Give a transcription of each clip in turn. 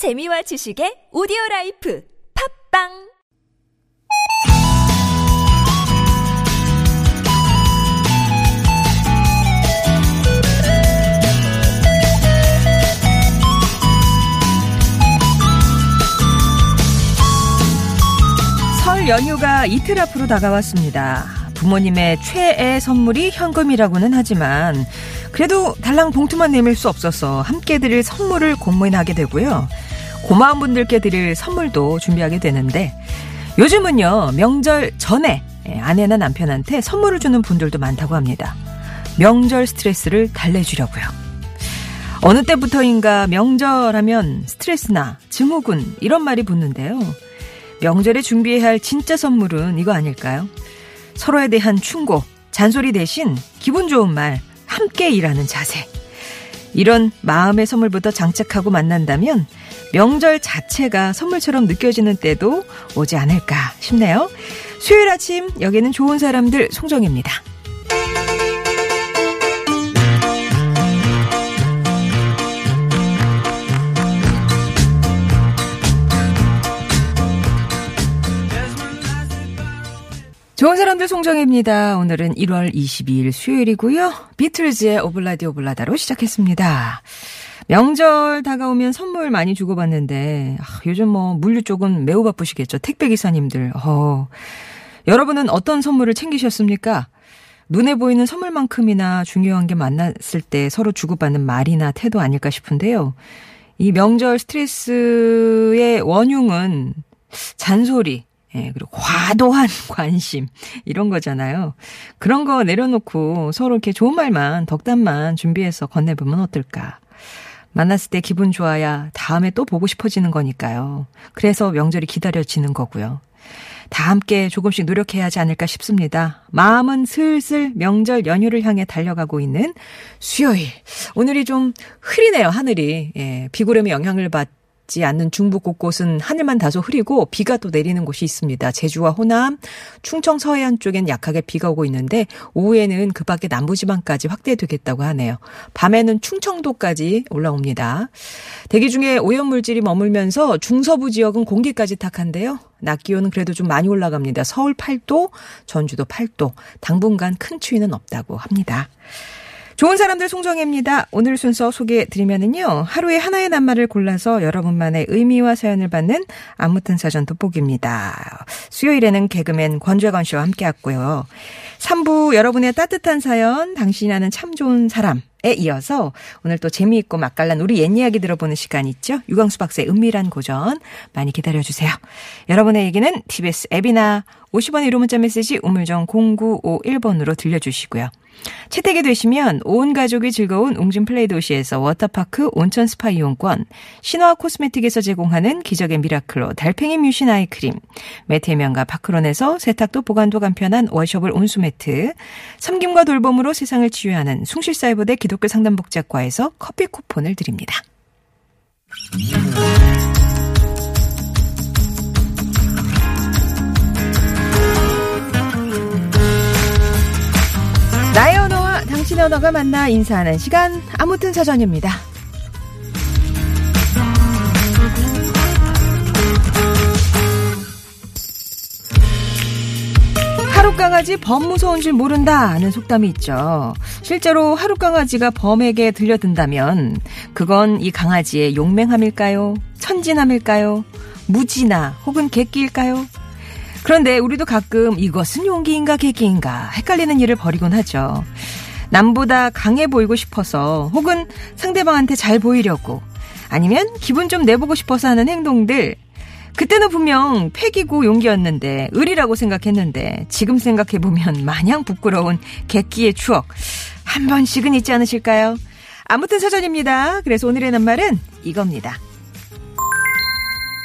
재미와 지식의 오디오 라이프 팟빵 설 연휴가 이틀 앞으로 다가왔습니다. 부모님의 최애 선물이 현금이라고는 하지만 그래도 달랑 봉투만 내밀 수 없어서 함께 드릴 선물을 공모하게 되고요. 고마운 분들께 드릴 선물도 준비하게 되는데 요즘은요 명절 전에 예, 아내나 남편한테 선물을 주는 분들도 많다고 합니다. 명절 스트레스를 달래주려고요. 어느 때부터인가 명절하면 스트레스나 증후군 이런 말이 붙는데요. 명절에 준비해야 할 진짜 선물은 이거 아닐까요? 서로에 대한 충고, 잔소리 대신 기분 좋은 말, 함께 일하는 자세. 이런 마음의 선물부터 장착하고 만난다면 명절 자체가 선물처럼 느껴지는 때도 오지 않을까 싶네요. 수요일 아침 여기는 좋은 사람들 송정입니다. 좋은 사람들 송정입니다. 오늘은 1월 22일 수요일이고요. 비틀즈의 오블라디 오블라다로 시작했습니다. 명절 다가오면 선물 많이 주고받는데 아, 요즘 뭐 물류 쪽은 매우 바쁘시겠죠. 택배 기사님들. 어. 여러분은 어떤 선물을 챙기셨습니까? 눈에 보이는 선물만큼이나 중요한 게 만났을 때 서로 주고받는 말이나 태도 아닐까 싶은데요. 이 명절 스트레스의 원흉은 잔소리, 예, 그리고 과도한 관심, 이런 거잖아요. 그런 거 내려놓고 서로 이렇게 좋은 말만, 덕담만 준비해서 건네보면 어떨까. 만났을 때 기분 좋아야 다음에 또 보고 싶어지는 거니까요. 그래서 명절이 기다려지는 거고요. 다 함께 조금씩 노력해야 하지 않을까 싶습니다. 마음은 슬슬 명절 연휴를 향해 달려가고 있는 수요일. 오늘이 좀 흐리네요, 하늘이. 예, 비구름의 영향을 받 지 않는 중부 곳곳은 하늘만 다소 흐리고 비가 또 내리는 곳이 있습니다. 제주와 호남, 충청 서해안 쪽엔 약하게 비가 오고 있는데 오후에는 그 밖에 남부지방까지 확대되겠다고 하네요. 밤에는 충청도까지 올라옵니다. 대기 중에 오염물질이 머물면서 중서부 지역은 공기까지 탁한데요. 낮 기온은 그래도 좀 많이 올라갑니다. 서울 8도, 전주도 8도, 당분간 큰 추위는 없다고 합니다. 좋은 사람들 송정혜입니다. 오늘 순서 소개해 드리면은요. 하루에 하나의 낱말을 골라서 여러분만의 의미와 사연을 받는 아무튼 사전 돋보기입니다. 수요일에는 개그맨 권재관 씨와 함께 했고요. 3부 여러분의 따뜻한 사연, 당신이 아는 참 좋은 사람. 에 이어서 오늘 또 재미있고 맛깔난 우리 옛 이야기 들어보는 시간 있죠? 유광수 박사의 은밀한 고전 많이 기다려주세요. 여러분의 얘기는 TBS 앱이나 50원의 유료 문자 메시지 우물정 0951번으로 들려주시고요. 채택이 되시면 온 가족이 즐거운 웅진 플레이 도시에서 워터파크 온천 스파 이용권, 신화 코스메틱에서 제공하는 기적의 미라클로 달팽이 뮤신 아이크림, 매태면과 파크론에서 세탁도 보관도 간편한 워셔블 온수매트, 섬김과 돌봄으로 세상을 치유하는 숭실사이버대 기독교 상담복지학과에서 커피 쿠폰을 드립니다. 나의 언어와 당신의 언어가 만나 인사하는 시간 아무튼 사전입니다. 하룻강아지 범 무서운 줄 모른다는 속담이 있죠. 실제로 하룻강아지가 범에게 들려든다면 그건 이 강아지의 용맹함일까요? 천진함일까요? 무지나 혹은 객기일까요? 그런데 우리도 가끔 이것은 용기인가 객기인가 헷갈리는 일을 벌이곤 하죠. 남보다 강해 보이고 싶어서 혹은 상대방한테 잘 보이려고 아니면 기분 좀 내보고 싶어서 하는 행동들 그때는 분명 패기고 용기였는데 의리라고 생각했는데 지금 생각해보면 마냥 부끄러운 객기의 추억 한 번씩은 있지 않으실까요? 아무튼 사전입니다. 그래서 오늘의 낱말은 이겁니다.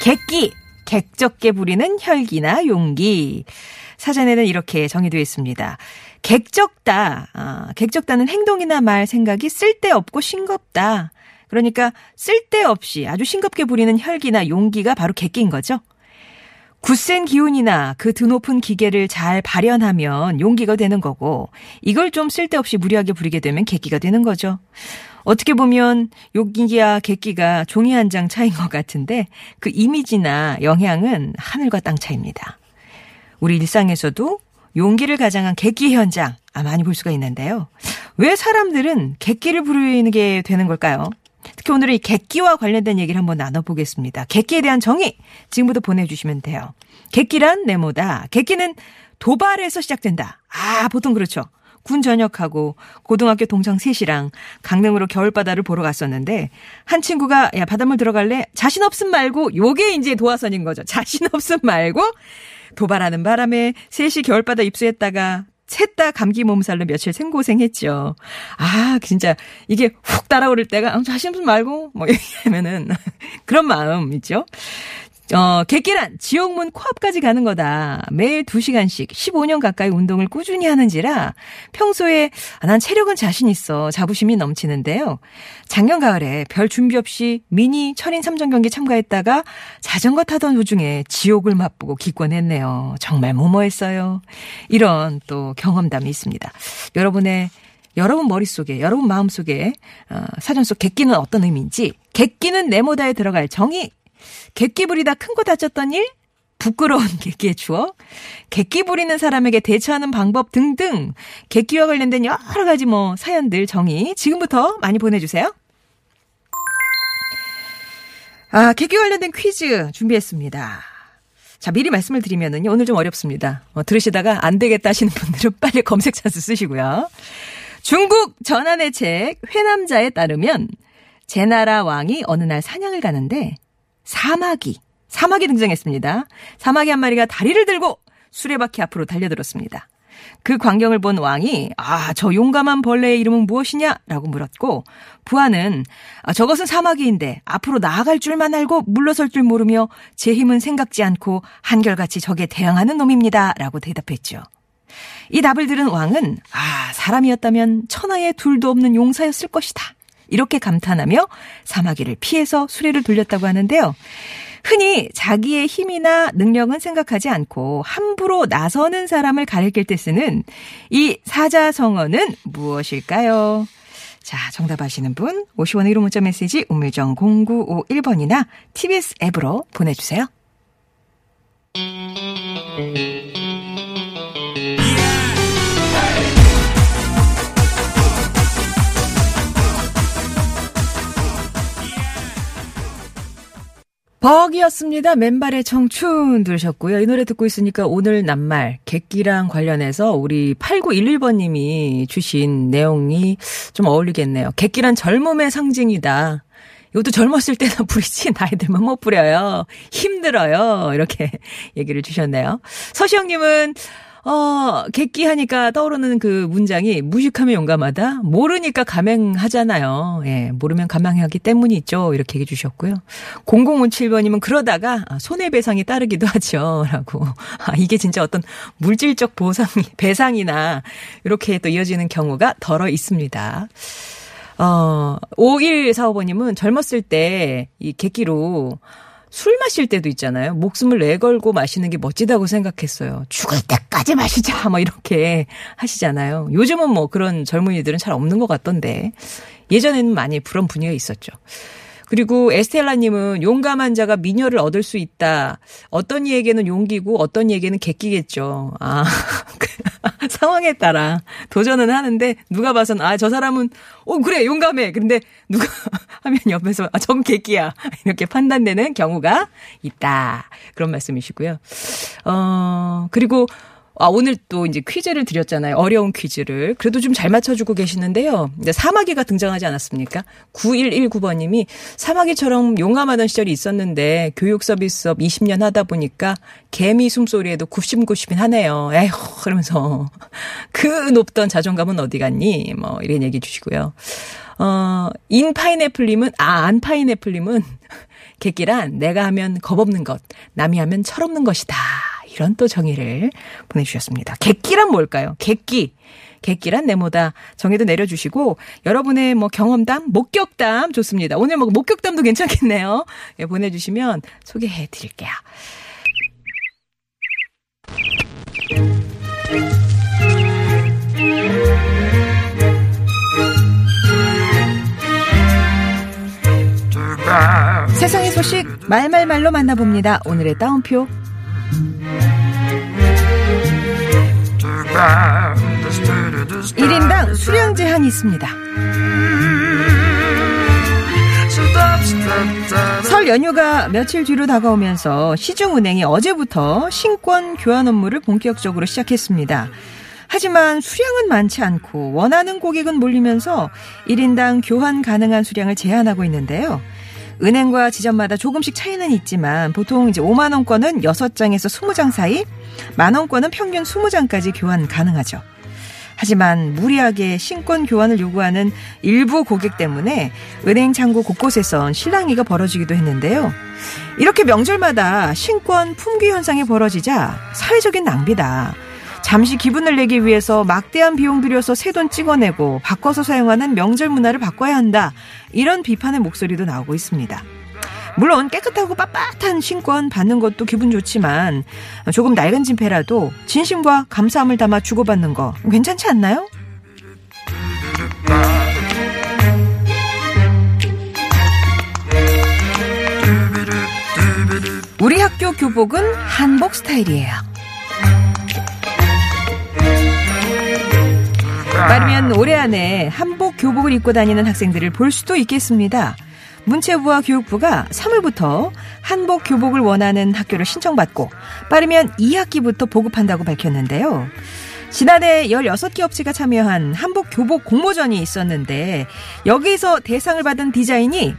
객기 객적게 부리는 혈기나 용기. 사전에는 이렇게 정의되어 있습니다. 객적다. 아, 객적다는 행동이나 말, 생각이 쓸데없고 싱겁다. 그러니까 쓸데없이 아주 싱겁게 부리는 혈기나 용기가 바로 객기인 거죠. 굳센 기운이나 그 드높은 기계를 잘 발현하면 용기가 되는 거고 이걸 좀 쓸데없이 무리하게 부리게 되면 객기가 되는 거죠. 어떻게 보면 욕기야 객기가 종이 한 장 차인 것 같은데 그 이미지나 영향은 하늘과 땅 차입니다. 우리 일상에서도 용기를 가장한 객기 현장 아, 많이 볼 수가 있는데요. 왜 사람들은 객기를 부르게 되는 걸까요? 특히 오늘은 이 객기와 관련된 얘기를 한번 나눠보겠습니다. 객기에 대한 정의 지금부터 보내주시면 돼요. 객기란 네모다. 객기는 도발에서 시작된다. 아 보통 그렇죠. 군 전역하고 고등학교 동창 셋이랑 강릉으로 겨울바다를 보러 갔었는데 한 친구가 야 바닷물 들어갈래? 자신 없음 말고 요게 이제 도화선인 거죠. 자신 없음 말고 도발하는 바람에 셋이 겨울바다 입수했다가 셋다 감기 몸살로 며칠 생고생했죠. 아, 진짜 이게 훅 따라오를 때가 아, 자신 없음 말고 뭐 얘기하면은 그런 마음 있죠. 어, 객기란 지옥문 코앞까지 가는 거다. 매일 2시간씩 15년 가까이 운동을 꾸준히 하는지라 평소에 아, 난 체력은 자신 있어. 자부심이 넘치는데요. 작년 가을에 별 준비 없이 미니 철인 3전 경기 참가했다가 자전거 타던 도중에 지옥을 맛보고 기권했네요. 정말 무모했어요. 이런 또 경험담이 있습니다. 여러분의 여러분 머릿속에, 여러분 마음속에 어, 사전 속 객기는 어떤 의미인지 객기는 네모다에 들어갈 정의 객기 부리다 큰 거 다쳤던 일? 부끄러운 객기의 추억? 객기 부리는 사람에게 대처하는 방법 등등 객기와 관련된 여러 가지 뭐 사연들 정의 지금부터 많이 보내주세요. 아, 객기 관련된 퀴즈 준비했습니다. 자, 미리 말씀을 드리면은요, 오늘 좀 어렵습니다. 어, 들으시다가 안 되겠다 하시는 분들은 빨리 검색 찬스 쓰시고요. 중국 전한의 책 회남자에 따르면 제나라 왕이 어느 날 사냥을 가는데 사마귀, 사마귀 등장했습니다. 사마귀 한 마리가 다리를 들고 수레바퀴 앞으로 달려들었습니다. 그 광경을 본 왕이 아, 저 용감한 벌레의 이름은 무엇이냐? 라고 물었고 부하는 아, 저것은 사마귀인데 앞으로 나아갈 줄만 알고 물러설 줄 모르며 제 힘은 생각지 않고 한결같이 적에 대항하는 놈입니다. 라고 대답했죠. 이 답을 들은 왕은 아, 사람이었다면 천하에 둘도 없는 용사였을 것이다. 이렇게 감탄하며 사마귀를 피해서 수레를 돌렸다고 하는데요. 흔히 자기의 힘이나 능력은 생각하지 않고 함부로 나서는 사람을 가리킬 때 쓰는 이 사자성어는 무엇일까요? 자, 정답 아시는 분 50원의 1호 문자 메시지 우물정 0951번이나 TBS 앱으로 보내주세요. 벅이었습니다. 맨발의 청춘 들으셨고요. 이 노래 듣고 있으니까 오늘 낱말 객기랑 관련해서 우리 8911번님이 주신 내용이 좀 어울리겠네요. 객기란 젊음의 상징이다. 이것도 젊었을 때나 부리지 나이 들면 못 부려요. 힘들어요. 이렇게 얘기를 주셨네요. 서시영님은 어, 객기 하니까 떠오르는 그 문장이 무식하면 용감하다? 모르니까 감행하잖아요. 예, 모르면 감행하기 때문이 있죠. 이렇게 얘기해 주셨고요. 0057번님은 그러다가 아, 손해배상이 따르기도 하죠. 라고. 아, 이게 진짜 어떤 물질적 보상, 배상이나 이렇게 또 이어지는 경우가 덜어 있습니다. 어, 5145번님은 젊었을 때 이 객기로 술 마실 때도 있잖아요. 목숨을 내걸고 마시는 게 멋지다고 생각했어요. 죽을 때까지 마시자. 뭐 이렇게 하시잖아요. 요즘은 뭐 그런 젊은이들은 잘 없는 것 같던데. 예전에는 많이 그런 분위기가 있었죠. 그리고 에스텔라님은 용감한 자가 미녀를 얻을 수 있다. 어떤 이에게는 용기고 어떤 이에게는 객기겠죠. 아, 그 상황에 따라 도전은 하는데 누가 봐선 아, 저 사람은 어, 그래, 용감해. 근데 누가 하면 옆에서 아, 전 객기야. 이렇게 판단되는 경우가 있다. 그런 말씀이시고요. 어, 그리고 아, 오늘 또 이제 퀴즈를 드렸잖아요. 어려운 퀴즈를. 그래도 좀 잘 맞춰주고 계시는데요. 이제 사마귀가 등장하지 않았습니까? 9119번님이 사마귀처럼 용감하던 시절이 있었는데 교육 서비스업 20년 하다 보니까 개미 숨소리에도 굽심굽심 하네요. 에휴, 그러면서 그 높던 자존감은 어디 갔니? 뭐 이런 얘기 주시고요. 어, 인파이네플님은, 아, 안파이네플님은 객기란 내가 하면 겁없는 것, 남이 하면 철없는 것이다. 이런 또 정의를 보내주셨습니다. 객기란 뭘까요? 객기. 객기란 네모다 정의도 내려주시고 여러분의 뭐 경험담, 목격담 좋습니다. 오늘 뭐 목격담도 괜찮겠네요. 예, 보내주시면 소개해 드릴게요. 세상의 소식 말말말로 만나봅니다. 오늘의 따옴표. 1인당 수량 제한이 있습니다. 설 연휴가 며칠 뒤로 다가오면서 시중은행이 어제부터 신권 교환 업무를 본격적으로 시작했습니다. 하지만 수량은 많지 않고 원하는 고객은 몰리면서 1인당 교환 가능한 수량을 제한하고 있는데요. 은행과 지점마다 조금씩 차이는 있지만 보통 이제 5만 원권은 6장에서 20장 사이, 만 원권은 평균 20장까지 교환 가능하죠. 하지만 무리하게 신권 교환을 요구하는 일부 고객 때문에 은행 창구 곳곳에선 실랑이가 벌어지기도 했는데요. 이렇게 명절마다 신권 품귀 현상이 벌어지자 사회적인 낭비다. 잠시 기분을 내기 위해서 막대한 비용 들여서 새 돈 찍어내고 바꿔서 사용하는 명절 문화를 바꿔야 한다. 이런 비판의 목소리도 나오고 있습니다. 물론 깨끗하고 빳빳한 신권 받는 것도 기분 좋지만 조금 낡은 진패라도 진심과 감사함을 담아 주고받는 거 괜찮지 않나요? 우리 학교 교복은 한복 스타일이에요. 빠르면 올해 안에 한복 교복을 입고 다니는 학생들을 볼 수도 있겠습니다. 문체부와 교육부가 3월부터 한복 교복을 원하는 학교를 신청받고 빠르면 2학기부터 보급한다고 밝혔는데요. 지난해 16개 업체가 참여한 한복 교복 공모전이 있었는데 여기서 대상을 받은 디자인이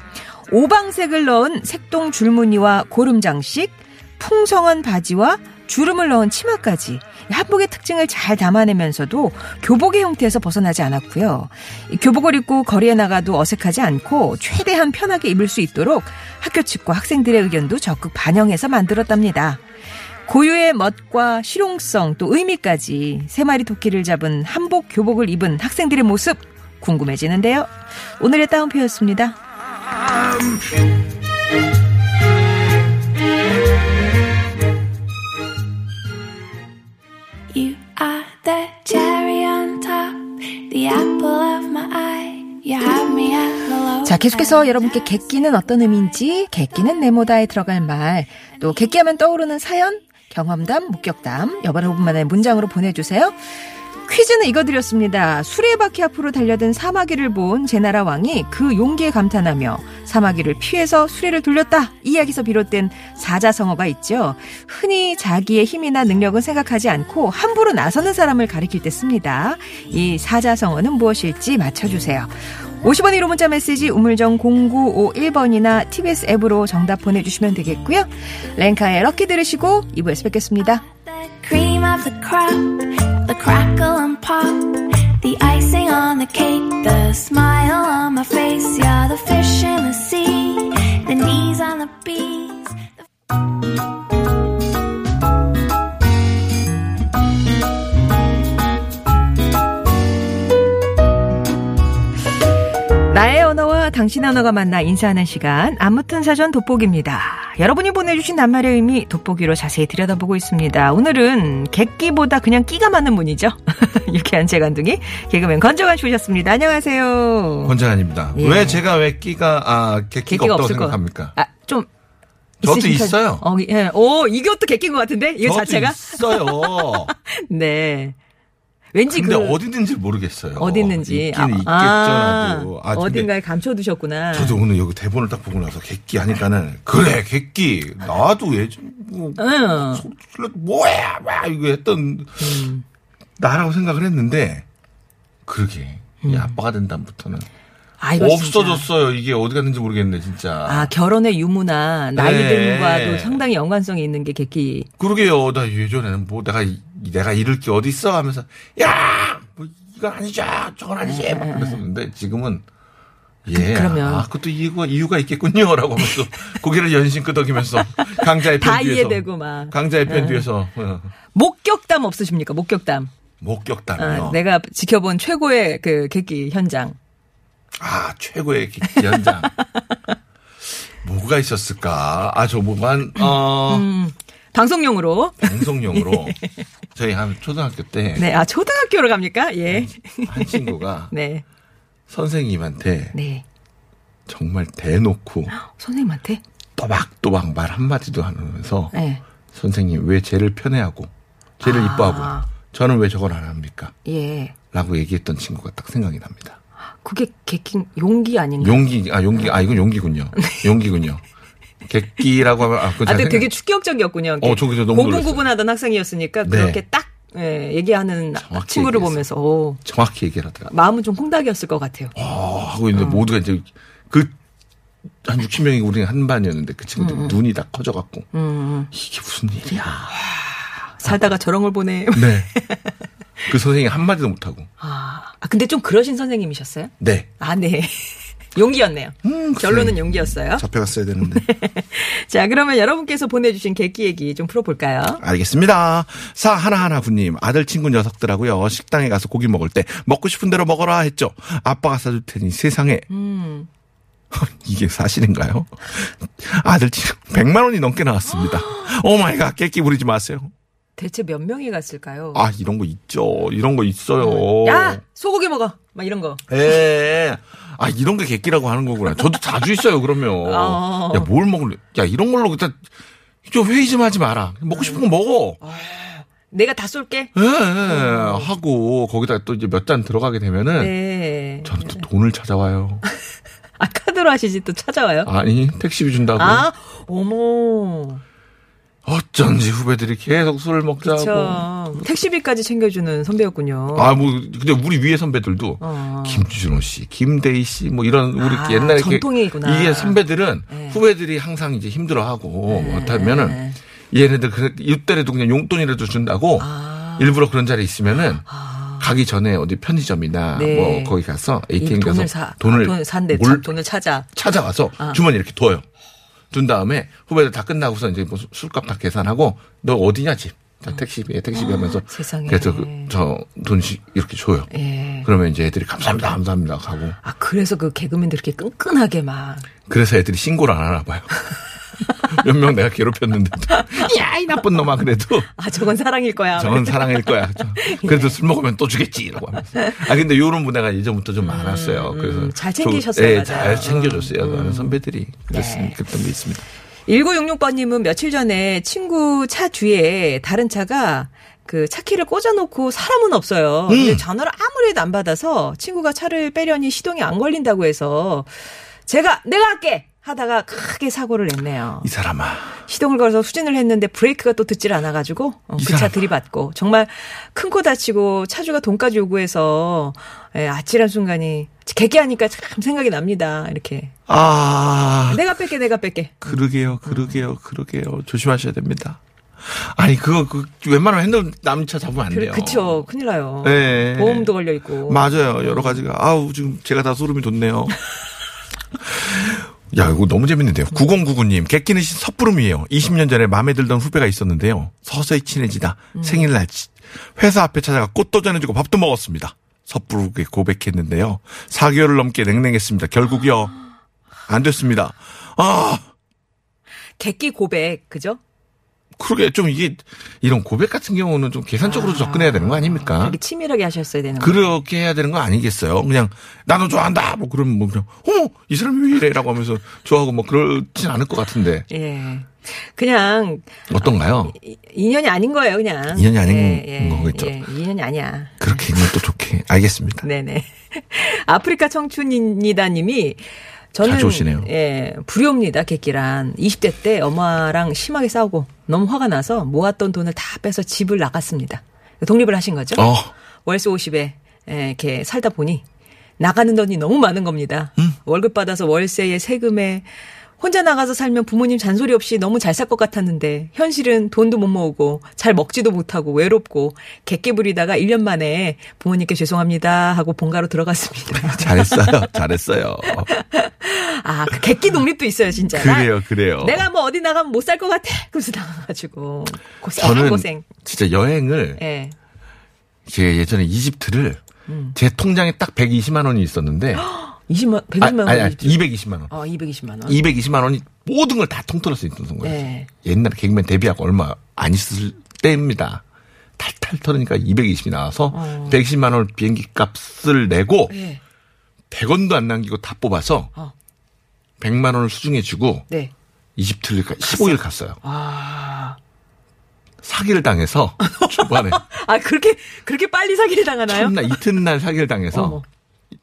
오방색을 넣은 색동 줄무늬와 고름 장식, 풍성한 바지와 주름을 넣은 치마까지 한복의 특징을 잘 담아내면서도 교복의 형태에서 벗어나지 않았고요. 교복을 입고 거리에 나가도 어색하지 않고 최대한 편하게 입을 수 있도록 학교 측과 학생들의 의견도 적극 반영해서 만들었답니다. 고유의 멋과 실용성 또 의미까지 세 마리 토끼를 잡은 한복 교복을 입은 학생들의 모습 궁금해지는데요. 오늘의 따옴표였습니다. 자, 계속해서 여러분께 객기는 어떤 의미인지, 객기는 네모다에 들어갈 말, 또 객기하면 떠오르는 사연, 경험담, 목격담, 여바로 5분 만에 문장으로 보내주세요. 퀴즈는 이거 드렸습니다. 수레바퀴 앞으로 달려든 사마귀를 본 제나라 왕이 그 용기에 감탄하며 사마귀를 피해서 수레를 돌렸다. 이 이야기에서 비롯된 사자성어가 있죠. 흔히 자기의 힘이나 능력은 생각하지 않고 함부로 나서는 사람을 가리킬 때 씁니다. 이 사자성어는 무엇일지 맞춰주세요. 50원 1호 문자 메시지 우물정 0951번이나 TBS 앱으로 정답 보내주시면 되겠고요. 랭카의 럭키 들으시고 2부에서 뵙겠습니다. Cream of the crop, the crackle and pop, the icing on the cake, the smile on my face. You're the fish in the sea, the knees on the bees. 나의 당신의 언어가 만나 인사하는 시간 아무튼 사전 돋보기입니다. 여러분이 보내주신 낱말의 의미 돋보기로 자세히 들여다보고 있습니다. 오늘은 객기보다 그냥 끼가 맞는 분이죠. 유쾌한 재간둥이 개그맨 건정환 씨 오셨습니다. 안녕하세요. 권장아닙니다. 예. 왜 제가 왜 끼가 아 객기가 없다고 없을 거. 생각합니까? 아, 좀 저도 있어요. 어, 예. 오, 이것도 객기인 것 같은데? 이거 저도 자체가? 있어요. 네. 왠지 근데 그 어디든지 모르겠어요. 어디 있는지 있겠죠, 아, 나도. 아, 근데 어딘가에 감춰두셨구나. 저도 오늘 여기 대본을 딱 보고 나서 객기 하니까는 그래 객기 나도 예전 뭐 응. 소리 뭐야 막 이거 했던 음. 나라고 생각을 했는데 그러게 이 아빠가 된 다음부터는 아, 이거 진짜. 없어졌어요. 이게 어디 갔는지 모르겠네 진짜. 아, 결혼의 유무나 나이 네. 듦과도 상당히 연관성이 있는 게 객기. 그러게요. 나 예전에는 뭐 내가 이- 내가 잃을 게 어디 있어 하면서 야, 뭐 이건 아니죠. 저건 아니지. 막 그랬었는데 지금은 예. 그 러면. 아, 그것도 이유가 이유가 있겠군요 라고 하면서 고개를 연신 끄덕이면서 강자의 편 다 뒤에서 이해되고 막. 강자의 편 어. 뒤에서 어, 목격담 없으십니까? 목격담. 목격담이요. 아, 내가 지켜본 최고의 그 객기 현장. 아, 최고의 기- 연장. 뭐가 있었을까? 아, 저 뭐만 어 음, 방송용으로. 방송용으로 저희 한 초등학교 때한 네, 아, 초등학교로 갑니까? 예. 친구가 네. 선생님한테 네. 정말 대놓고 선생님한테? 또박또박 말 한마디도 안 하면서 네. 선생님 왜 쟤를 편애하고 쟤를 아. 이뻐하고 저는 왜 저걸 안 합니까? 예. 라고 얘기했던 친구가 딱 생각이 납니다. 그게 객킹 용기 아닌가? 용기, 아, 용기, 아, 이건 용기군요. 용기군요. 객기라고 하면, 아, 아, 잘 근데 되게 생각- 충격적이었군요. 어, 저 그래서 너무 고분 고분하던 학생이었으니까 네. 그렇게 딱 예, 얘기하는 친구를 얘기했어요. 보면서 오, 정확히 얘기를 하더라고요. 마음은 좀 콩닥이었을 것 같아요. 어, 하고 있는데 모두가 이제 그, 한 60명이 우리 한 반이었는데 그 친구들 눈이 다 커져갖고 음, 이게 무슨 일이야. 살다가 저런 걸 보네. 네. 그 선생님이 한마디도 못하고. 아, 아, 근데 좀 그러신 선생님이셨어요? 네. 아, 네. 용기였네요. 음, 결론은 용기였어요. 잡혀갔어야 되는데. 자, 그러면 여러분께서 보내주신 객기 얘기 좀 풀어볼까요? 알겠습니다. 사 하나하나 구님 아들 친구 녀석들하고요 식당에 가서 고기 먹을 때 먹고 싶은 대로 먹어라 했죠. 아빠가 사줄 테니 세상에 음. 이게 사실인가요? 아들 친구 100만 원이 넘게 나왔습니다. Oh my god 객기 부리지 마세요. 대체 몇 명이 갔을까요? 아 이런 거 있죠. 이런 거 있어요. 야! 소고기 먹어! 막 이런 거. 예. 아 이런 게 객기라고 하는 거구나. 저도 자주 있어요. 그러면 어. 야뭘 먹을래? 야 이런 걸로 일단 좀 회의 좀 하지 마라. 먹고 싶은 거 먹어. 내가 다 쏠게. 예, 예. 하고 거기다 또 이제 몇 잔 들어가게 되면은 네. 저는 또 돈을 찾아와요. 아, 카드로 하시지 또 찾아와요? 아니 택시비 준다고. 아, 어머. 어쩐지 후배들이 계속 술을 먹자고. 저 택시비까지 챙겨주는 선배였군요. 아 뭐 근데 우리 위에 선배들도 어. 김준호 씨, 김대희 씨, 뭐 이런 우리 아, 옛날에 전통이구나. 이게 선배들은 네. 후배들이 항상 이제 힘들어하고 그렇다면은 얘네들 그 이때라도 그냥 용돈이라도 준다고 아. 일부러 그런 자리에 있으면은 아. 가기 전에 어디 편의점이나 네. 뭐 거기 가서 이 ATM 가서 돈을 사, 돈을 아, 돈 산대, 몰- 돈을 찾아. 찾아와서 아. 주머니 이렇게 둬요. 둔 다음에 후배들 다 끝나고서 이제 뭐 수- 술값 다 계산하고 너 어디냐 집. 자, 택시비에 택시비 하면서 아, 세상에. 그래서 저돈 이렇게 줘요. 예. 그러면 이제 애들이 감사합니다, 감사합니다 하고 아, 그래서 그 개그맨들 이렇게 끈끈하게 막. 그래서 애들이 신고를 안 하나 봐요. 몇 명 내가 괴롭혔는데도 야 이 나쁜 놈아 그래도 아, 저건 사랑일 거야. 저건 사랑일 거야. 저- 그래도 술 먹으면 또 주겠지 이러고 하면서. 아 근데 요런 문화가 예전부터 좀 많았어요. 그래서 음, 잘 저- 챙기셨어요, 예, 맞아요. 음. 잘 챙겨줬어요. 많은 선배들이 네. 그랬습니다. 그랬던 게 있습니다. 1966번님은 며칠 전에 친구 차 뒤에 다른 차가 그 차키를 꽂아놓고 사람은 없어요. 음. 근데 전화를 아무리 해도 안 받아서 친구가 차를 빼려니 시동이 안 걸린다고 해서 제가 내가 할게 하다가 크게 사고를 냈네요. 이 사람아. 시동을 걸어서 후진을 했는데 브레이크가 또 듣질 않아가지고 어, 이그차 사람. 들이받고 정말 큰 코 다치고 차주가 돈까지 요구해서 예, 아찔한 순간이 개기하니까 참 생각이 납니다. 이렇게 아 내가 뺄게 내가 뺄게. 그러게요, 그러게요, 그러게요. 조심하셔야 됩니다. 아니 그거 그 웬만하면 핸들 남차 잡으면 안 그, 돼요. 그쵸 큰일 나요. 네. 보험도 걸려 있고. 맞아요. 여러 가지가. 아우, 지금 제가 다 소름이 돋네요. 야, 이거 너무 재밌는데요. 9099님, 객기는 신 섣부름이에요. 20년 전에 마음에 들던 후배가 있었는데요. 서서히 친해지다 생일날 지- 회사 앞에 찾아가 꽃도 전해주고 밥도 먹었습니다. 섣부르게 고백했는데요. 4개월을 넘게 냉랭했습니다. 결국요. 안 됐습니다. 아, 객기 고백 그죠? 그러게 좀 이게 이런 고백 같은 경우는 좀 계산적으로 접근해야 되는 거 아닙니까? 그렇게 치밀하게 하셨어야 되는 거. 그렇게 해야 되는 거 아니겠어요? 그냥 나도 좋아한다. 뭐 그러면 뭐 그냥 어머 이 사람이 왜 이래라고 하면서 좋아하고 뭐 그렇진 않을 것 같은데 예. 그냥 어떤가요? 이- 인연이 아닌 거예요, 그냥. 인연이 아닌 거겠죠. 예, 인연이 아니야. 그렇게 있는 또 좋게 알겠습니다. 네네. 아프리카 청춘이다님이 저는 자주 오시네요. 예 불효입니다 객기란 20대 때 엄마랑 심하게 싸우고 너무 화가 나서 모았던 돈을 다 빼서 집을 나갔습니다. 독립을 하신 거죠? 어 월세 50에 예, 이렇게 살다 보니 나가는 돈이 너무 많은 겁니다. 음. 월급 받아서 월세에 세금에 혼자 나가서 살면 부모님 잔소리 없이 너무 잘 살 것 같았는데 현실은 돈도 못 모으고 잘 먹지도 못하고 외롭고 객기 부리다가 1년 만에 부모님께 죄송합니다 하고 본가로 들어갔습니다. 잘했어요, 잘했어요. 아, 그 객기 독립도 있어요, 진짜. 그래요, 그래요. 내가 뭐 어디 나가면 못 살 것 같아. 그래서 나가가지고 고생 저는 고생. 진짜 여행을 예. 제가 예전에 이집트를 음. 제 통장에 딱 120만 원이 있었는데 20만 120만 원. 아니, 아니 220만 원. 어, 220만 원. 220만 원이 모든 걸 다 통틀어서 있던 거예요. 네. 옛날에 개그맨 데뷔하고 얼마 안 있을 때입니다. 탈탈 털으니까 220이 나와서 120만 원 비행기 값을 내고 예. 100원도 안 남기고 다 뽑아서 어. 100만 원을 수중에 주고 네. 이집트를 가- 15일 갔어요. 아. 사기를 당해서 초반에 아, 그렇게, 그렇게 빨리 사기를 당하나요? 첫날 이튿날 사기를 당해서 어머.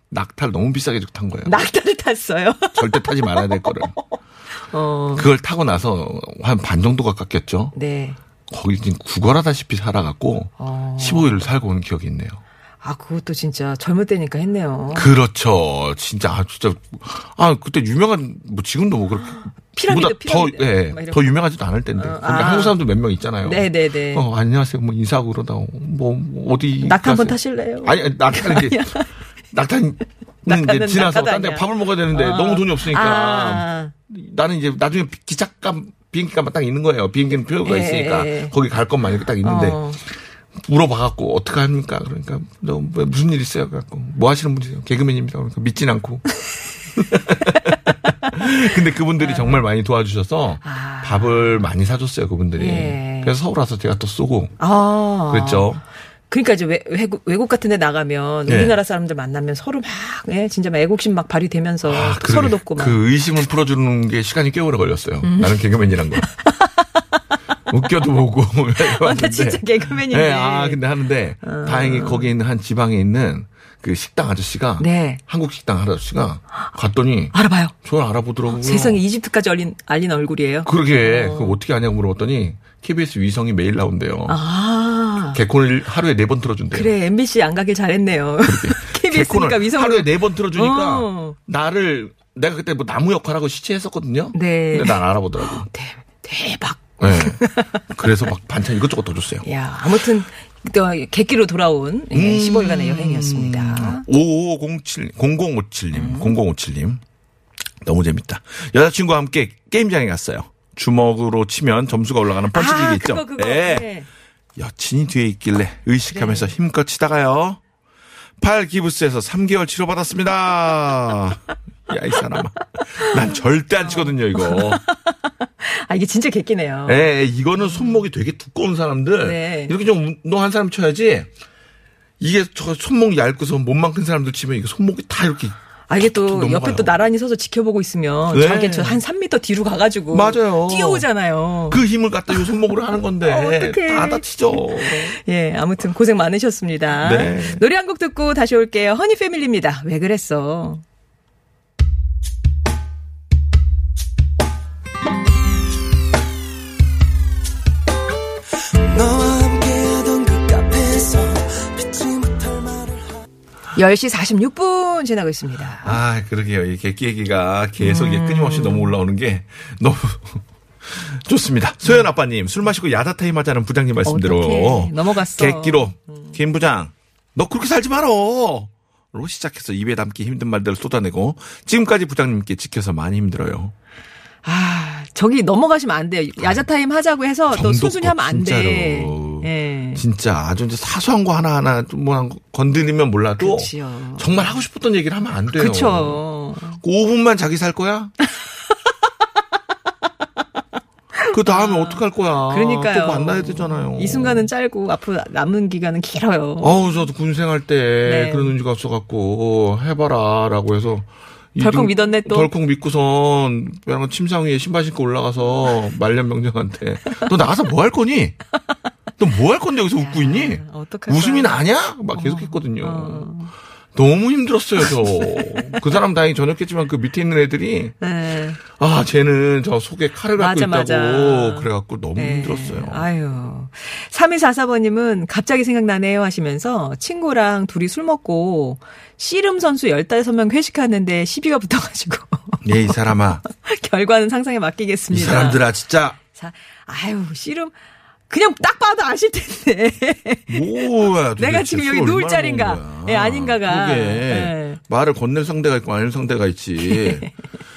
낙타를 너무 비싸게 탄 거예요. 낙타를 탔어요. 절대 타지 말아야 될 거를. 어. 그걸 타고 나서 한 반 정도가 깎였죠. 네. 거기 지금 구걸하다시피 살아갖고 어. 15일을 살고 온 기억이 있네요. 아, 그것도 진짜 젊을 때니까 했네요. 그렇죠. 진짜 아 진짜 아 그때 유명한 뭐 지금도 뭐 그렇게 피라미드, 더, 피라미드. 예, 막 이런 더 유명하지도 않을 텐데. 어, 아. 한국 사람도 몇 명 있잖아요. 네네네. 어, 안녕하세요. 뭐 인사하고 그러다 뭐 어디 낙타 한번? 타실래요? 아니 낙타는 이제 낙타는 이제 지나서 딴 데. 밥을 먹어야 되는데 어. 너무 돈이 없으니까 아. 나는 이제 나중에 기차값 비행기값만 딱 있는 거예요. 비행기는 표가 예, 있으니까 예, 예. 거기 갈 것만 이렇게 딱 있는데 어. 물어봐갖고 어떻게 합니까? 그러니까 너 뭐, 무슨 일 있어요? 그래갖고 뭐 하시는 분이세요? 개그맨입니다. 그러니까 믿진 않고. 근데 그분들이 정말 많이 도와주셔서 아. 밥을 많이 사줬어요. 그분들이. 예. 그래서 서울 와서 제가 또 쏘고 아. 그랬죠. 그러니까 이제 외, 외국, 외국 같은 데 나가면 네. 우리나라 사람들 만나면 서로 막, 예, 진짜 막 애국심 막 발휘되면서 아, 또 서로. 돕고 막. 음. 그 의심을 풀어주는 게 시간이 꽤 오래 걸렸어요. 나는 개그맨이란 거. 웃겨도 보고. 와, 나 진짜 개그맨인데. 네, 아, 근데 하는데, 어. 다행히 거기 있는 한 지방에 있는 그 식당 아저씨가, 네. 한국 식당 아저씨가 갔더니, 알아봐요. 저를 알아보더라고요. 세상에 이집트까지 알린, 알린 얼굴이에요. 그러게, 그 어떻게 아냐고 물어봤더니, KBS 위성이 매일 나온대요. 아. 개콘을 하루에 네 번 틀어준대요. 그래, MBC 안 가길 잘했네요. KBS니까 위성으로. 하루에 네 번 틀어주니까, 어. 나를, 내가 그때 뭐 나무 역할하고 시체했었거든요. 네. 근데 난 알아보더라고. 대, 대박. 네. 그래서 막 반찬 이것저것 더 줬어요. 야, 아무튼, 또 객기로 돌아온 예, 음. 15일간의 여행이었습니다. 5507, 0057님, 0057님. 너무 재밌다. 여자친구와 함께 게임장에 갔어요. 주먹으로 치면 점수가 올라가는 펀치기기 아, 있죠. 그거, 그거. 예. 네. 여친이 뒤에 있길래 의식하면서 힘껏 치다가요. 팔 기부스에서 3개월 치료받았습니다. 야, 이 사람아. 난 절대 안 치거든요, 이거. 아, 이게 진짜 객기네요. 예, 이거는 손목이 되게 두꺼운 사람들. 네. 이렇게 좀 운동한 사람 쳐야지. 이게 저 손목이 얇고서 몸만 큰 사람들 치면 이게 손목이 다 이렇게. 아, 이게 또 넘어가요. 옆에 또 나란히 서서 지켜보고 있으면 네. 저게 저한 3m 뒤로 가가지고 맞아요. 뛰어오잖아요. 그 힘을 갖다 이 손목으로 하는 건데. 어, 어떡해. 다 다치죠. 예, 아무튼 고생 많으셨습니다. 네. 노래 한 곡 듣고 다시 올게요. 허니 패밀리입니다. 왜 그랬어? 10시 46분 지나고 있습니다. 아, 그러게요. 이 객기 얘기가 계속 이게 끊임없이 음. 너무 올라오는 게 너무 좋습니다. 소연 아빠님, 술 마시고 야자타임 하자는 부장님 말씀대로. 어떡해. 넘어갔어. 객기로, 김 부장, 너 그렇게 살지 말어! 로 시작해서 입에 담기 힘든 말들을 쏟아내고 지금까지 부장님께 지켜서 많이 힘들어요. 아, 저기 넘어가시면 안 돼요. 야자타임 하자고 해서 또 순순히 하면 안 돼. 진짜로. 예. 진짜 아주 이제 사소한 거 하나하나 좀뭐 건드리면 몰라도 그치요. 정말 하고 싶었던 얘기를 하면 안 돼요. 그쵸. 그 5분만 자기 살 거야? 그 다음에 어떡할 거야? 그러니까요. 또 만나야 되잖아요. 이 순간은 짧고 앞으로 남은 기간은 길어요. 어우, 저도 군 생활 때 네. 그런 의지가 없어갖고 해봐라 라고 해서 덜컥 믿었네, 또. 덜컥 믿고선 그냥 침상 위에 신발 신고 올라가서 말년 명령한테 너 나가서 뭐 할 거니? 너 뭐 할 건데 여기서 웃고 있니? 어떡할까? 웃음이 나냐? 막 계속 했거든요. 어. 너무 힘들었어요, 저. 그 사람 다행히 전역했지만 그 밑에 있는 애들이 네. 아, 쟤는 저 속에 칼을 갖고 맞아, 있다고. 맞아. 그래갖고 너무 네. 힘들었어요. 아유. 3244번님은 갑자기 생각나네요 하시면서 친구랑 둘이 술 먹고 씨름 선수 15명 회식하는데 시비가 붙어가지고 예, 이 사람아. 결과는 상상에 이 맡기겠습니다. 사람들아, 진짜. 자, 아유, 씨름. 그냥 딱 봐도 아실 텐데. 뭐야, 내가 지금 여기 술 누울 자리인가? 예, 아닌가가. 그게 예. 말을 건넬 상대가 있고 아닐 상대가 있지.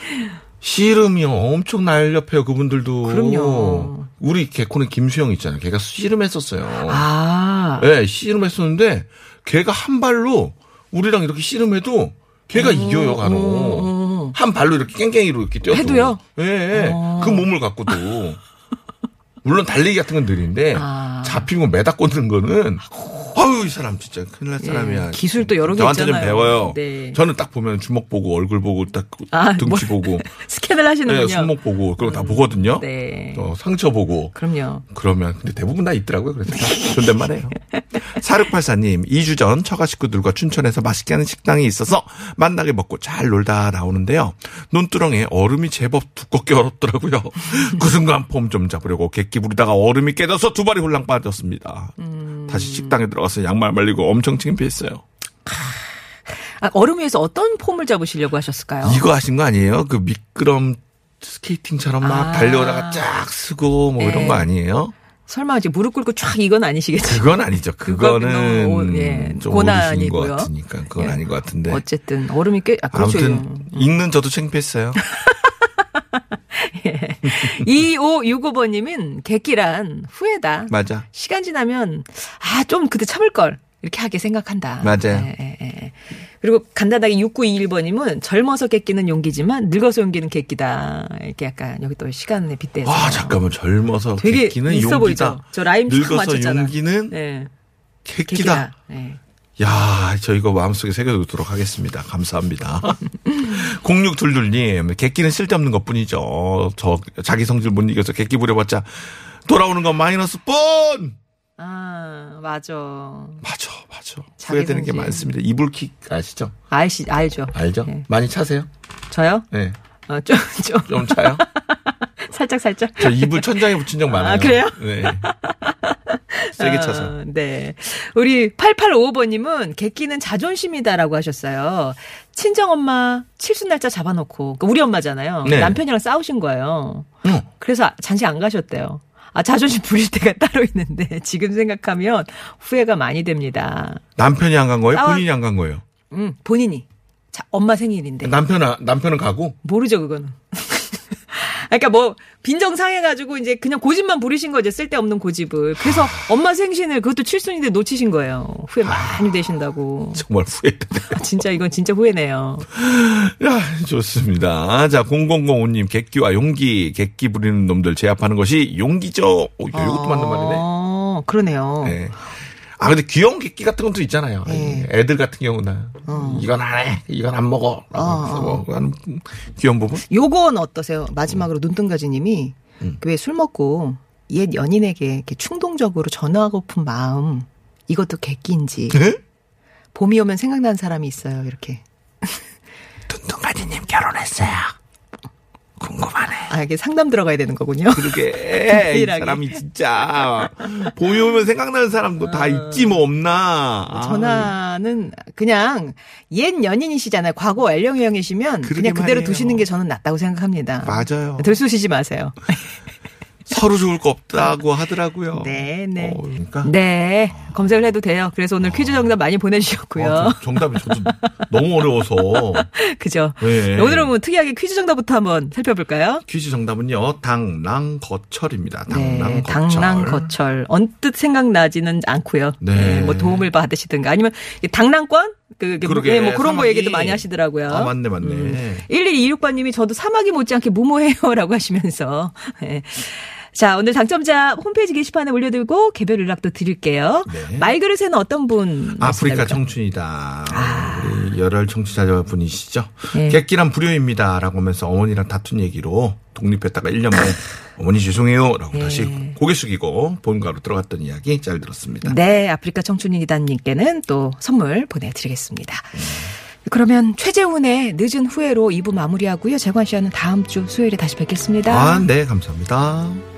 씨름이 엄청 날렵해요, 그분들도. 그럼요. 우리 개코는 김수영 있잖아요. 걔가 씨름했었어요. 아. 예, 씨름했었는데 걔가 한 발로 우리랑 이렇게 씨름해도 걔가 이겨요, 간혹. 어. 한 발로 이렇게 깽깽이로 이렇게 뛰어도. 해도요? 예, 예. 어. 그 몸을 갖고도. 물론 달리기 같은 건 느린데 아. 잡히고 매다 꽂는 거는 아 아유 이 사람 진짜 큰일 날 사람이야. 예, 기술도 여러 개 저한테 좀 있잖아요. 배워요. 네. 저는 딱 보면 주먹 보고 얼굴 보고 딱 아, 등치 뭐- 보고 스캔을 하시는군요. 네, 손목 보고 그런 거 다 보거든요. 네. 어, 상처 보고 그럼요. 그러면 근데 대부분 다 있더라고요. 그래서 존댓말해요. 4684님 2주 전 처가 식구들과 춘천에서 맛있게 하는 식당이 있어서 만나게 먹고 잘 놀다 나오는데요. 눈두렁에 얼음이 제법 두껍게 얼었더라고요. 그 순간 폼 좀 잡으려고 객기 부리다가 얼음이 깨져서 두 발이 홀랑 빠졌습니다. 다시 식당에 들어가서 양말 말리고 엄청 창피했어요. 아, 얼음 위에서 어떤 폼을 잡으시려고 하셨을까요? 이거 하신 거 아니에요? 그 미끄럼 스케이팅처럼 막 아. 달려오다가 쫙 쓰고 뭐 이런 네. 거 아니에요? 설마 이제 무릎 꿇고 쫙 이건 아니시겠죠? 그건 아니죠. 그거는 그거는 예, 좀 고난이고요. 것 같으니까 그건 예. 아닌 것 같은데. 어쨌든 얼음이 꽤 아, 그렇죠. 아무튼 읽는 저도 창피했어요. 2565번님은 객기란 후회다. 맞아. 시간 지나면 아 좀 그때 참을 걸 이렇게 하게 생각한다. 맞아요. 예, 예, 예. 그리고 간단하게 6921번님은 젊어서 객기는 용기지만 늙어서 용기는 객기다. 이렇게 약간 여기 또 시간에 빗대서. 와 잠깐만 젊어서 되게 객기는 있어 용기다. 보이죠? 저 라임 참 늙어서 맞췄잖아. 용기는 네. 객기다. 객기다. 네. 야, 저 이거 마음속에 새겨두도록 하겠습니다. 감사합니다. 0622님, 객기는 쓸데없는 것 뿐이죠. 저, 자기 성질 못 이겨서 객기 부려봤자 돌아오는 건 마이너스 뿐! 아 맞아. 맞아, 맞아. 후회되는 게. 많습니다. 이불킥 아시죠? 알시 알죠. 알죠? 네. 많이 차세요? 저요? 네. 어, 좀, 좀, 좀 차요? 살짝, 살짝. 저 이불 천장에 붙인 적 많아요. 아, 그래요? 네. 세게 차서. 어, 네. 우리 8855번님은 객기는 자존심이다라고 하셨어요. 친정엄마 칠순 날짜 잡아놓고, 그러니까 우리 엄마잖아요. 네. 남편이랑 싸우신 거예요. 응. 그래서 잔치 안 가셨대요. 아, 자존심 부릴 때가 따로 있는데, 지금 생각하면 후회가 많이 됩니다. 남편이 안 간 거예요? 싸워- 본인이 안 간 거예요? 음, 본인이. 자, 엄마 생일인데. 남편은, 남편은 가고? 모르죠, 그거는. 그러니까 뭐 빈정 상해가지고 이제 그냥 고집만 부리신 거죠 쓸데없는 고집을 그래서 엄마 생신을 그것도 칠순인데 놓치신 거예요 후회 많이 되신다고 정말 후회되네. 아, 진짜 이건 진짜 후회네요 야, 좋습니다. 자, 0005님, 객기와 용기, 객기 부리는 놈들 제압하는 것이 용기죠. 오, 야, 이것도 맞는 말이네. 어, 그러네요 네. 아, 근데 귀여운 객기 같은 것도 있잖아요. 네. 애들 같은 경우는. 이건 안 해. 이건 안 먹어. 라고 해서 뭐 하는 귀여운 부분? 요건 어떠세요 마지막으로 눈뜬가지님이 음. 왜술 먹고 옛 연인에게 이렇게 충동적으로 전화하고픈 마음 이것도 객기인지 네? 봄이 오면 생각나는 사람이 있어요 이렇게 tuntun가지님 결혼했어요. 궁금하네. 아 이게 상담 들어가야 되는 거군요 그러게. 이. 사람이 진짜. 봄이 오면 생각나는 사람도 다 있지 뭐 없나. 아, 전화는 그냥 옛 연인이시잖아요. 과거 연령형이시면 그냥 그대로 말이에요. 두시는 게 저는 낫다고 생각합니다. 맞아요. 들쑤시지 마세요. 서로 좋을 거 없다고 하더라고요. 네, 네. 어, 그러니까. 네, 검색을 해도 돼요. 그래서 오늘 퀴즈 정답 많이 보내주셨고요. 어, 저- 정답이 저도 너무 어려워서. 그죠? 네. 오늘은 뭐 특이하게 퀴즈 정답부터 한번 살펴볼까요? 퀴즈 정답은요. 당랑거철입니다. 네, 당랑거철. 당랑거철. 언뜻 생각나지는 않고요. 네. 네, 뭐 도움을 받으시든가 아니면 이 당랑권? 그, 그 그러게, 네, 뭐 그런 거 사막이. 얘기도 많이 하시더라고요. 아, 맞네, 맞네. 1126번님이 저도 사막이 못지않게 무모해요라고 하시면서. 예. 자, 오늘 당첨자 홈페이지 게시판에 올려두고 개별 연락도 드릴게요. 네. 말그릇에는 어떤 분? 아프리카? 청춘이다. 우리 열혈 청취자분이시죠. 네. 객기란 불효입니다. 라고 하면서 어머니랑 다툰 얘기로 독립했다가 1년 만에 어머니 죄송해요. 라고 다시 고개 숙이고 본가로 들어갔던 이야기 잘 들었습니다. 네, 아프리카 청춘이다님께는 또 선물 보내드리겠습니다. 그러면 최재훈의 늦은 후회로 2부 마무리하고요. 재관 씨와는 다음 주 수요일에 다시 뵙겠습니다. 아, 네, 감사합니다.